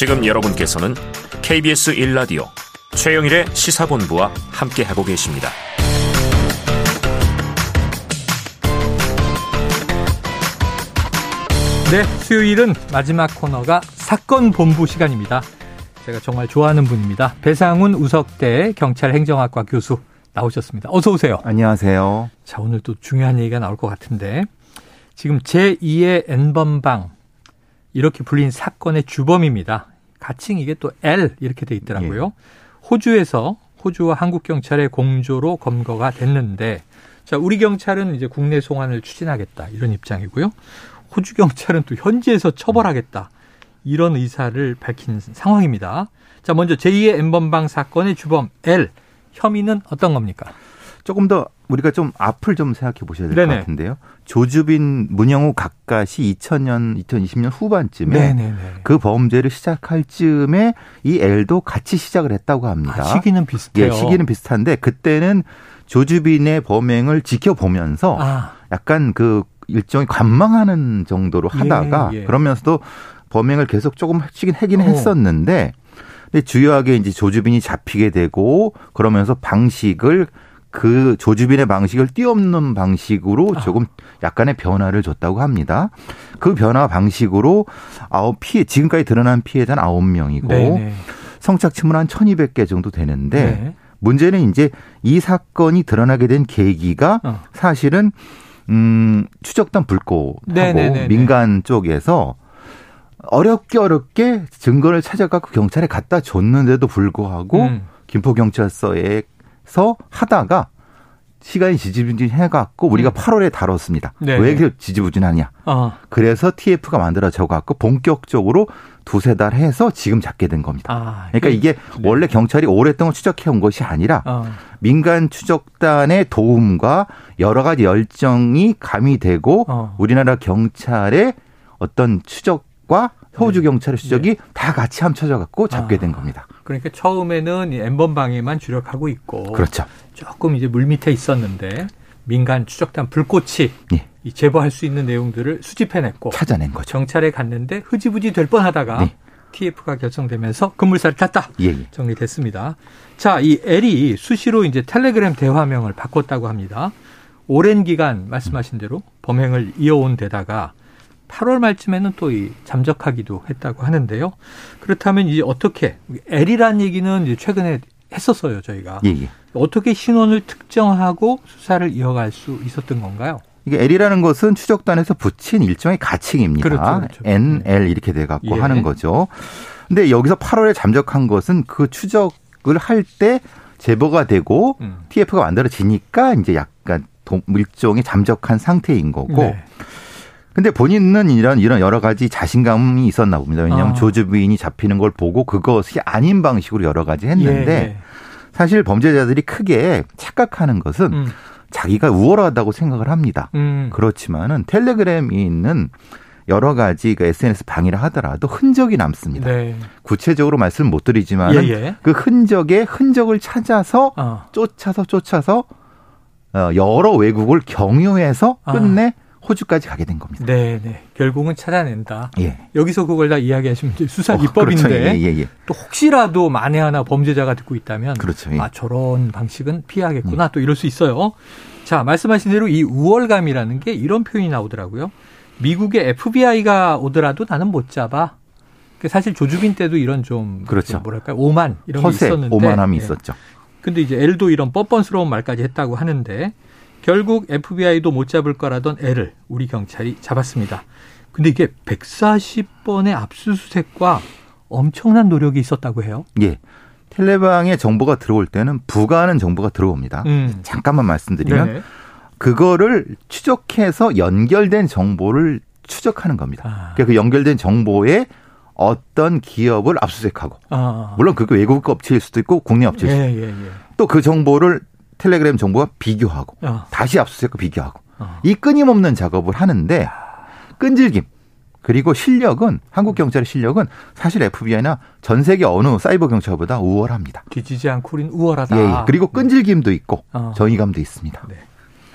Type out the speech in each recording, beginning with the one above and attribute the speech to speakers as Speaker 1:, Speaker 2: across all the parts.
Speaker 1: 지금 여러분께서는 KBS 1라디오 최영일의 시사본부와 함께하고 계십니다.
Speaker 2: 네, 수요일은 마지막 코너가 사건 본부 시간입니다. 제가 정말 좋아하는 분입니다. 배상훈 우석대 경찰 행정학과 교수 나오셨습니다. 어서 오세요.
Speaker 3: 안녕하세요.
Speaker 2: 자, 오늘 또 중요한 얘기가 나올 것 같은데 지금 제2의 N번방 이렇게 불린 사건의 주범입니다. 가칭 이게 또 L 이렇게 돼 있더라고요. 예. 호주에서 호주와 한국 경찰의 공조로 검거가 됐는데 자, 우리 경찰은 이제 국내 송환을 추진하겠다 이런 입장이고요. 호주 경찰은 또 현지에서 처벌하겠다 이런 의사를 밝힌 상황입니다. 자, 먼저 제2의 N번방 사건의 주범 L 혐의는 어떤 겁니까?
Speaker 3: 조금 더 우리가 좀 앞을 좀 생각해 보셔야 될 것 같은데요. 조주빈, 문영우 각각이 2000년, 2020년 후반쯤에 네네네. 그 범죄를 시작할 즈음에 이 L도 같이 시작을 했다고 합니다. 아,
Speaker 2: 시기는 비슷해요.
Speaker 3: 예, 시기는 비슷한데 그때는 조주빈의 범행을 지켜보면서 아. 약간 그 일종의 관망하는 정도로 하다가 예, 예. 그러면서도 범행을 계속 조금 하긴 하긴 어. 했었는데 근데 주요하게 이제 조주빈이 잡히게 되고 그러면서 방식을 그 조주빈의 방식을 뛰어넘는 방식으로 아. 조금 약간의 변화를 줬다고 합니다. 그 변화 방식으로 아홉 피해 지금까지 드러난 피해자는 아홉 명이고 성착취물 한 1200개 정도 되는데 네. 문제는 이제 이 사건이 드러나게 된 계기가 어. 사실은 음 추적단 불꽃하고 네네네네. 민간 쪽에서 어렵게 어렵게 증거를 찾아갖고 경찰에 갖다 줬는데도 불구하고 음. 김포 경찰서에 서 하다가 시간이 지지부진 해갖고 우리가 음. 8월에 다뤘습니다. 네. 왜 그렇게 지지부진하냐? 어. 그래서 TF가 만들어져갖고 본격적으로 두세 달 해서 지금 잡게 된 겁니다. 아, 그러니까 이게 네. 원래 경찰이 오랫동안 추적해 온 것이 아니라 어. 민간 추적단의 도움과 여러 가지 열정이 가미되고 어. 우리나라 경찰의 어떤 추적 과 호주 네. 경찰의 수적이 네. 다 같이 합쳐져 갖고 잡게 된 아, 겁니다.
Speaker 2: 그러니까 처음에는 엠번 방에만 주력하고 있고
Speaker 3: 그렇죠.
Speaker 2: 조금 이제 물 밑에 있었는데 민간 추적단 불꽃이 예. 이 제보할 수 있는 내용들을 수집해냈고
Speaker 3: 찾아낸 거죠.
Speaker 2: 경찰에 갔는데 흐지부지 될 뻔하다가 네. TF가 결정되면서 급물살을 탔다. 예, 예. 정리됐습니다. 자, 이 L이 수시로 이제 텔레그램 대화명을 바꿨다고 합니다. 오랜 기간 말씀하신 대로 범행을 이어온 데다가 8월 말쯤에는 또 이 잠적하기도 했다고 하는데요. 그렇다면 이제 어떻게 L이라는 얘기는 이제 최근에 했었어요 저희가 예, 예. 어떻게 신원을 특정하고 수사를 이어갈 수 있었던 건가요?
Speaker 3: 이게 L이라는 것은 추적단에서 붙인 일종의 가칭입니다. 그렇죠, 그렇죠. NL 이렇게 돼 갖고 예. 하는 거죠. 근데 여기서 8월에 잠적한 것은 그 추적을 할 때 제보가 되고 음. TF가 만들어지니까 이제 약간 일종의 잠적한 상태인 거고 네. 근데 본인은 이런 이런 여러 가지 자신감이 있었나 봅니다. 왜냐하면 아. 조주빈이 잡히는 걸 보고 그것이 아닌 방식으로 여러 가지 했는데 예, 예. 사실 범죄자들이 크게 착각하는 것은 음. 자기가 우월하다고 생각을 합니다. 음. 그렇지만은 텔레그램이 있는 여러 가지 그 SNS 방해를 하더라도 흔적이 남습니다. 네. 구체적으로 말씀 못 드리지만 예, 예. 그 흔적의 흔적을 찾아서 어. 쫓아서 쫓아서 어, 여러 외국을 경유해서 아. 끝내 아. 호주까지 가게 된 겁니다.
Speaker 2: 네, 네. 결국은 찾아낸다. 예. 여기서 그걸 다 이야기하시면 수사 어, 기법인데 그렇죠. 예, 예, 예, 또 혹시라도 만에 하나 범죄자가 듣고 있다면
Speaker 3: 그렇죠.
Speaker 2: 예. 아 저런 방식은 피하겠구나 예. 또 이럴 수 있어요. 자 말씀하신 대로 이 우월감이라는 게 이런 표현이 나오더라고요. 미국의 FBI가 오더라도 나는 못 잡아. 그 사실 조주빈 때도 이런 좀
Speaker 3: 그렇죠.
Speaker 2: 뭐랄까 오만 이런 허세, 게 있었는데
Speaker 3: 오만함이 있었죠.
Speaker 2: 근데 이제 L도 이런 뻔뻔스러운 말까지 했다고 하는데 결국 FBI도 못 잡을 거라던 애를 우리 경찰이 잡았습니다. 근데 이게 140번의 압수수색과 엄청난 노력이 있었다고 해요.
Speaker 3: 예. 텔레방에 정보가 들어올 때는 부가하는 정보가 들어옵니다. 음. 잠깐만 말씀드리면 네네. 그거를 추적해서 연결된 정보를 추적하는 겁니다. 아. 그러니까 그 연결된 정보에 어떤 기업을 압수수색하고 아. 물론 그게 외국 업체일 수도 있고 국내 업체일 수도 있고 예, 예, 예. 또그 정보를 텔레그램 정보와 비교하고 어. 다시 압수수색과 비교하고 어. 이 끊임없는 작업을 하는데 끈질김 그리고 실력은 한국 경찰의 실력은 사실 FBI나 전 세계 어느 사이버 경찰보다 우월합니다.
Speaker 2: 뒤지지 않고 우린 우월하다.
Speaker 3: 예, 예. 그리고 끈질김도 있고 어. 정의감도 있습니다. 네.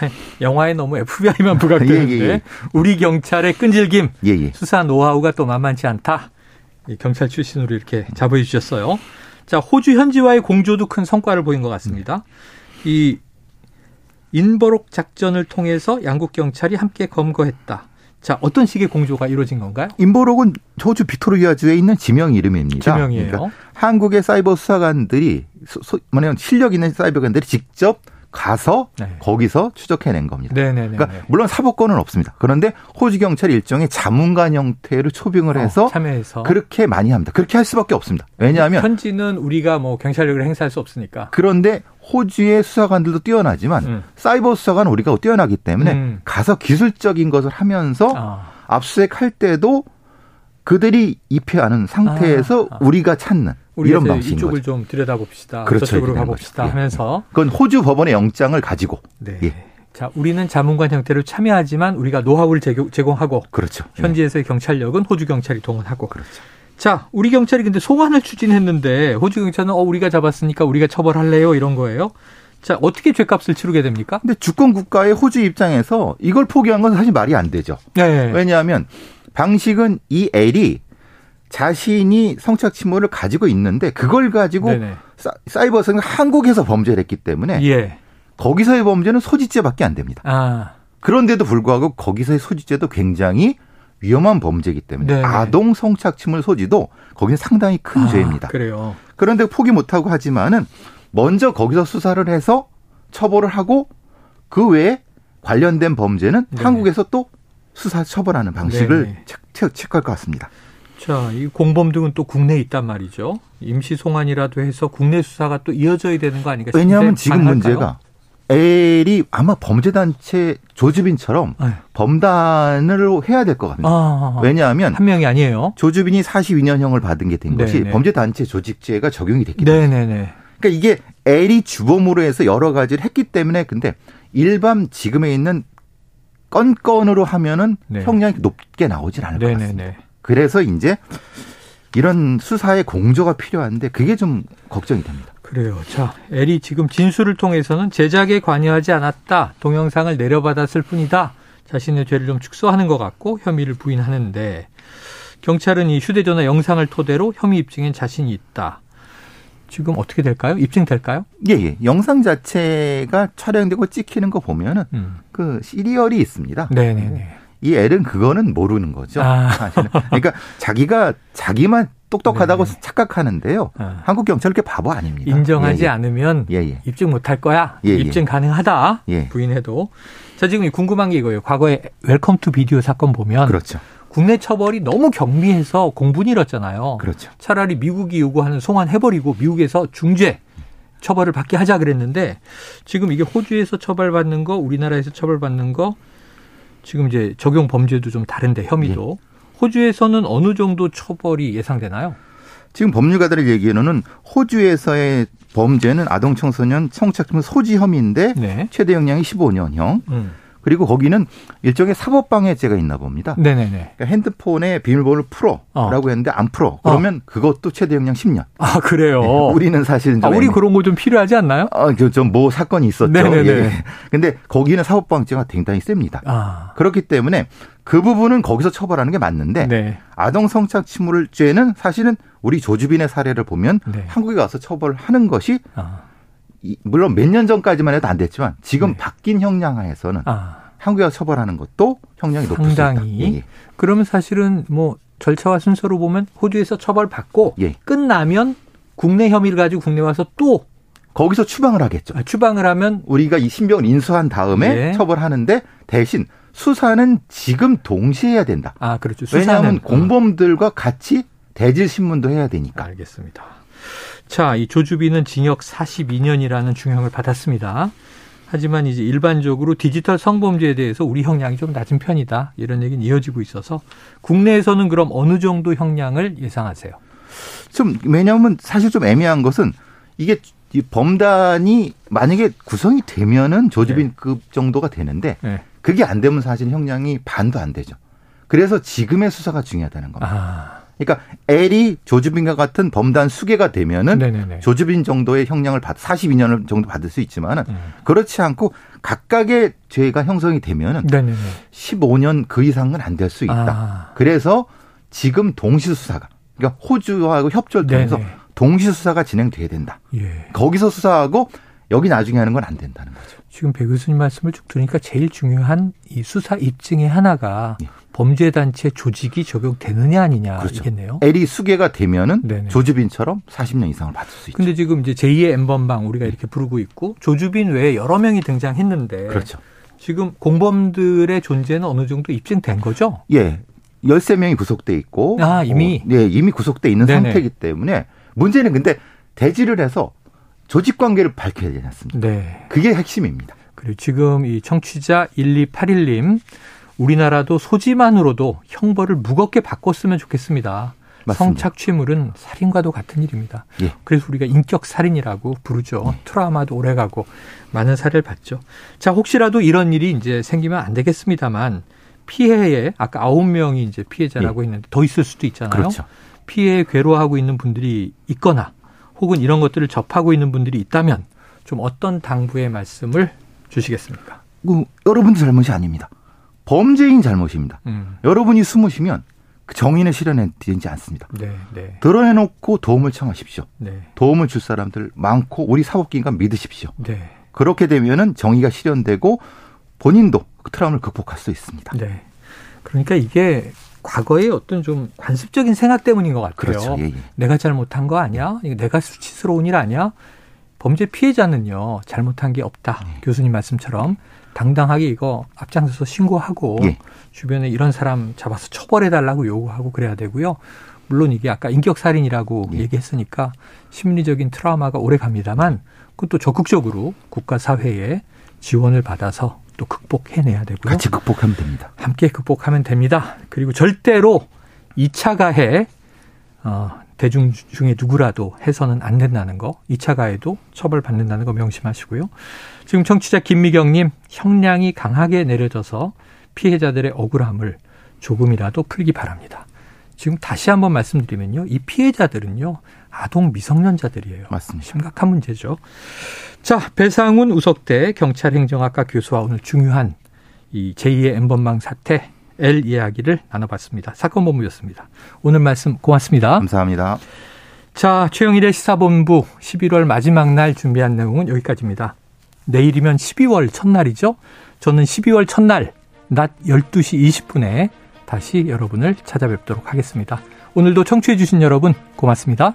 Speaker 2: 영화에 너무 FBI만 부각되는데 예, 예, 예. 우리 경찰의 끈질김, 예, 수사 노하우가 또 만만치 않다. 경찰 출신으로 이렇게 자부해 주셨어요. 자, 호주 현지와의 공조도 큰 성과를 보인 것 같습니다. 이 인버록 작전을 통해서 양국 경찰이 함께 검거했다. 자, 어떤 식의 공조가 이루어진 건가요?
Speaker 3: 인버록은 호주 비토리아주에 있는 지명 이름입니다.
Speaker 2: 지명이에요. 그러니까
Speaker 3: 한국의 사이버 수사관들이 뭐냐면 실력 있는 사이버관들이 직접 가서 네. 거기서 추적해낸 겁니다. 네네네. 그러니까 물론 사법권은 없습니다. 그런데 호주 경찰이 일종의 자문관 형태로 초빙을 어, 해서 어, 참여해서 그렇게 많이 합니다. 그렇게 할 수밖에 없습니다. 왜냐하면
Speaker 2: 현지는 우리가 뭐 경찰력을 행사할 수 없으니까.
Speaker 3: 그런데 호주의 수사관들도 뛰어나지만 음. 사이버 수사관은 우리가 뛰어나기 때문에 음. 가서 기술적인 것을 하면서 아. 압수수색할 때도 그들이 입회하는 상태에서 아. 아. 우리가 찾는 이런 방식
Speaker 2: 이쪽을 좀 들여다봅시다. 그렇죠. 저쪽으로 가봅시다 예. 하면서
Speaker 3: 그건 호주 법원의 영장을 가지고
Speaker 2: 네. 예. 자, 우리는 자문관 형태로 참여하지만 우리가 노하우를 제공하고
Speaker 3: 그렇죠.
Speaker 2: 현지에서의 경찰력은 호주 경찰이 동원하고 그렇죠. 자, 우리 경찰이 근데 소환을 추진했는데 호주 경찰은 어 우리가 잡았으니까 우리가 처벌할래요 이런 거예요. 자, 어떻게 죄값을 치르게 됩니까?
Speaker 3: 근데 주권 국가의 호주 입장에서 이걸 포기한 건 사실 말이 안 되죠. 네. 왜냐하면 방식은 이 L이 자신이 성착 침몰을 가지고 있는데 그걸 가지고 네네. 사이버성은 한국에서 범죄를 했기 때문에 예. 거기서의 범죄는 소지죄밖에 안 됩니다. 아. 그런데도 불구하고 거기서의 소지죄도 굉장히 위험한 범죄이기 때문에 네네. 아동 성착취물 소지도 거기는 상당히 큰 아, 죄입니다.
Speaker 2: 그래요.
Speaker 3: 그런데 포기 못하고 하지만은 먼저 거기서 수사를 해서 처벌을 하고 그 외에 관련된 범죄는 네네. 한국에서 또 수사 처벌하는 방식을 체크할 것 같습니다.
Speaker 2: 자, 이 공범 등은 또 국내에 있단 말이죠. 임시 송환이라도 해서 국내 수사가 또 이어져야 되는 거 아닌가 싶은데
Speaker 3: 왜냐하면 지금 가능할까요? 문제가 L이 아마 범죄단체 조주빈처럼 네. 범단을 해야 될 것 같습니다. 아, 아, 아, 왜냐하면
Speaker 2: 한 명이 아니에요.
Speaker 3: 조주빈이 42년형을 받은 게 된 것이 범죄단체 조직죄가 적용이 됐기 때문에. 네네네. 그러니까 이게 L이 주범으로 해서 여러 가지를 했기 때문에 근데 일반 지금에 있는 건건으로 하면은 네. 형량이 높게 나오질 않을 네네네. 것 같습니다. 그래서 이제 이런 수사의 공조가 필요한데 그게 좀 걱정이 됩니다.
Speaker 2: 그래요. 자, 엘이 지금 진술을 통해서는 제작에 관여하지 않았다. 동영상을 내려받았을 뿐이다. 자신의 죄를 좀 축소하는 것 같고 혐의를 부인하는데 경찰은 이 휴대전화 영상을 토대로 혐의 입증엔 자신이 있다. 지금 어떻게 될까요? 입증될까요?
Speaker 3: 예, 예. 영상 자체가 촬영되고 찍히는 거 보면은 음. 그 serial이 있습니다. 네네네. 이 L은 그거는 모르는 거죠. 아. 그러니까 자기가 자기만 똑똑하다고 네. 착각하는데요. 아. 한국 경찰 그렇게 바보 아닙니다.
Speaker 2: 인정하지 예, 예. 않으면 예, 예. 입증 못할 거야. 예, 예. 입증 가능하다. 부인해도. 자 지금 궁금한 게 이거예요. 과거에 Welcome to Video 사건 보면
Speaker 3: 그렇죠.
Speaker 2: 국내 처벌이 너무 경미해서 공분이 일었잖아요.
Speaker 3: 그렇죠.
Speaker 2: 차라리 미국이 요구하는 송환해버리고 미국에서 중죄 처벌을 받게 하자 그랬는데 지금 이게 호주에서 처벌받는 거, 우리나라에서 처벌받는 거 지금 이제 적용 범죄도 좀 다른데 혐의도 예. 호주에서는 어느 정도 처벌이 예상되나요?
Speaker 3: 지금 법률가들의 얘기로는 호주에서의 범죄는 아동 청소년 성착취물 소지 혐의인데 네. 최대 형량이 15년형. 음. 그리고 거기는 일종의 사법방해죄가 있나 봅니다. 네네네. 그러니까 핸드폰에 비밀번호를 풀어라고 어. 했는데 안 풀어. 그러면 어. 그것도 최대 형량 10년.
Speaker 2: 아 그래요. 네.
Speaker 3: 우리는 사실은
Speaker 2: 아, 우리 그런 거 좀 필요하지 않나요?
Speaker 3: 아, 좀뭐 사건이 있었죠. 네네네. 예. 근데 거기는 사법방해죄가 굉장히 셉니다. 아. 그렇기 때문에 그 부분은 거기서 처벌하는 게 맞는데 네. 아동 성착취물죄는 사실은 우리 조주빈의 사례를 보면 네. 한국에 가서 처벌하는 것이 아. 물론 몇 년 전까지만 해도 안 됐지만 지금 네. 바뀐 형량하에서는 아. 한국에서 처벌하는 것도 형량이 높을 수 있다. 예.
Speaker 2: 그러면 사실은 뭐 절차와 순서로 보면 호주에서 처벌받고 예. 끝나면 국내 혐의를 가지고 국내 와서 또
Speaker 3: 거기서 추방을 하겠죠.
Speaker 2: 아, 추방을 하면
Speaker 3: 우리가 이 신병을 인수한 다음에 예. 처벌하는데 대신 수사는 지금 동시에 해야 된다.
Speaker 2: 아, 그렇죠.
Speaker 3: 왜냐하면 어. 공범들과 같이 대질 신문도 해야 되니까.
Speaker 2: 알겠습니다. 자, 이 조주빈은 징역 42년이라는 중형을 받았습니다. 하지만 이제 일반적으로 디지털 성범죄에 대해서 우리 형량이 좀 낮은 편이다. 이런 얘기는 이어지고 있어서 국내에서는 그럼 어느 정도 형량을 예상하세요?
Speaker 3: 좀 왜냐하면 사실 좀 애매한 것은 이게 이 범단이 만약에 구성이 되면은 조주빈급 네. 정도가 되는데 네. 그게 안 되면 사실 형량이 반도 안 되죠. 그래서 지금의 수사가 중요하다는 겁니다. 아. 그러니까 L이 조주빈과 같은 범단 수계가 되면은 네네네. 조주빈 정도의 형량을 받 42년을 정도 받을 수 있지만은 음. 그렇지 않고 각각의 죄가 형성이 되면은 네네네. 15년 그 이상은 안 될 수 있다. 아. 그래서 지금 동시 수사가 그러니까 호주하고 협조를 통해서 동시 수사가 진행돼야 된다. 예. 거기서 수사하고 여기 나중에 하는 건 안 된다는 거죠.
Speaker 2: 지금 배 교수님 말씀을 쭉 들으니까 제일 중요한 이 수사 입증의 하나가 예. 범죄 단체 조직이 적용되느냐 아니냐 그렇죠. 이겠네요.
Speaker 3: L이 수개가 되면은 네네. 조주빈처럼 40년 이상을 받을 수 있죠.
Speaker 2: 근데 지금 이제 제2의 엠번방 우리가 이렇게 부르고 있고 조주빈 외에 여러 명이 등장했는데
Speaker 3: 그렇죠.
Speaker 2: 지금 공범들의 존재는 어느 정도 입증된 거죠?
Speaker 3: 예. 13명이 구속돼 있고
Speaker 2: 아, 이미
Speaker 3: 어, 네, 이미 구속돼 있는 네네. 상태이기 때문에 문제는 근데 대지를 해서 조직 관계를 밝혀야 되지 않습니까? 네. 그게 핵심입니다.
Speaker 2: 그리고 지금 이 청취자 1281님 우리나라도 소지만으로도 형벌을 무겁게 바꿨으면 좋겠습니다. 맞습니다. 성착취물은 살인과도 같은 일입니다. 예. 그래서 우리가 인격 살인이라고 부르죠. 예. 트라우마도 오래가고 많은 사례를 봤죠. 자, 혹시라도 이런 일이 이제 생기면 안 되겠습니다만 피해에 아까 아홉 명이 이제 피해자라고 예. 했는데 더 있을 수도 있잖아요.
Speaker 3: 그렇죠.
Speaker 2: 피해에 괴로워하고 있는 분들이 있거나 혹은 이런 것들을 접하고 있는 분들이 있다면 좀 어떤 당부의 말씀을 주시겠습니까?
Speaker 3: 그 여러분들 잘못이 아닙니다. 범죄인 잘못입니다. 음. 여러분이 숨으시면 그 정의는 실현해 되지 않습니다. 네, 네. 드러내놓고 도움을 청하십시오. 네. 도움을 줄 사람들 많고 우리 사법기관 믿으십시오. 네. 그렇게 되면은 정의가 실현되고 본인도 그 트라우마를 극복할 수 있습니다. 네.
Speaker 2: 그러니까 이게 과거의 어떤 좀 관습적인 생각 때문인 것 같아요.
Speaker 3: 그렇죠. 예, 예.
Speaker 2: 내가 잘못한 거 아니야? 내가 수치스러운 일 아니야? 범죄 피해자는요 잘못한 게 없다. 예. 교수님 말씀처럼 당당하게 이거 앞장서서 신고하고 예. 주변에 이런 사람 잡아서 처벌해 달라고 요구하고 그래야 되고요. 물론 이게 아까 인격 살인이라고 예. 얘기했으니까 심리적인 트라우마가 오래 갑니다만 그것도 적극적으로 국가 사회에 지원을 받아서 또 극복해내야 되고요.
Speaker 3: 같이 극복하면 됩니다.
Speaker 2: 함께 극복하면 됩니다. 그리고 절대로 2차 가해 어, 대중 중에 누구라도 해서는 안 된다는 거, 2차 가해도 처벌받는다는 거 명심하시고요. 지금 청취자 김미경님, 형량이 강하게 내려져서 피해자들의 억울함을 조금이라도 풀기 바랍니다. 지금 다시 한번 말씀드리면요. 이 피해자들은요. 아동 미성년자들이에요.
Speaker 3: 맞습니다.
Speaker 2: 심각한 문제죠. 자, 배상훈 우석대 경찰행정학과 교수와 오늘 중요한 이 제2의 엠번방 사태 L 이야기를 나눠봤습니다. 사건 본부였습니다. 오늘 말씀 고맙습니다.
Speaker 3: 감사합니다.
Speaker 2: 자, 최영일의 시사본부 11월 마지막 날 준비한 내용은 여기까지입니다. 내일이면 12월 첫날이죠. 저는 12월 첫날 낮 12시 20분에 다시 여러분을 찾아뵙도록 하겠습니다. 오늘도 청취해주신 여러분 고맙습니다.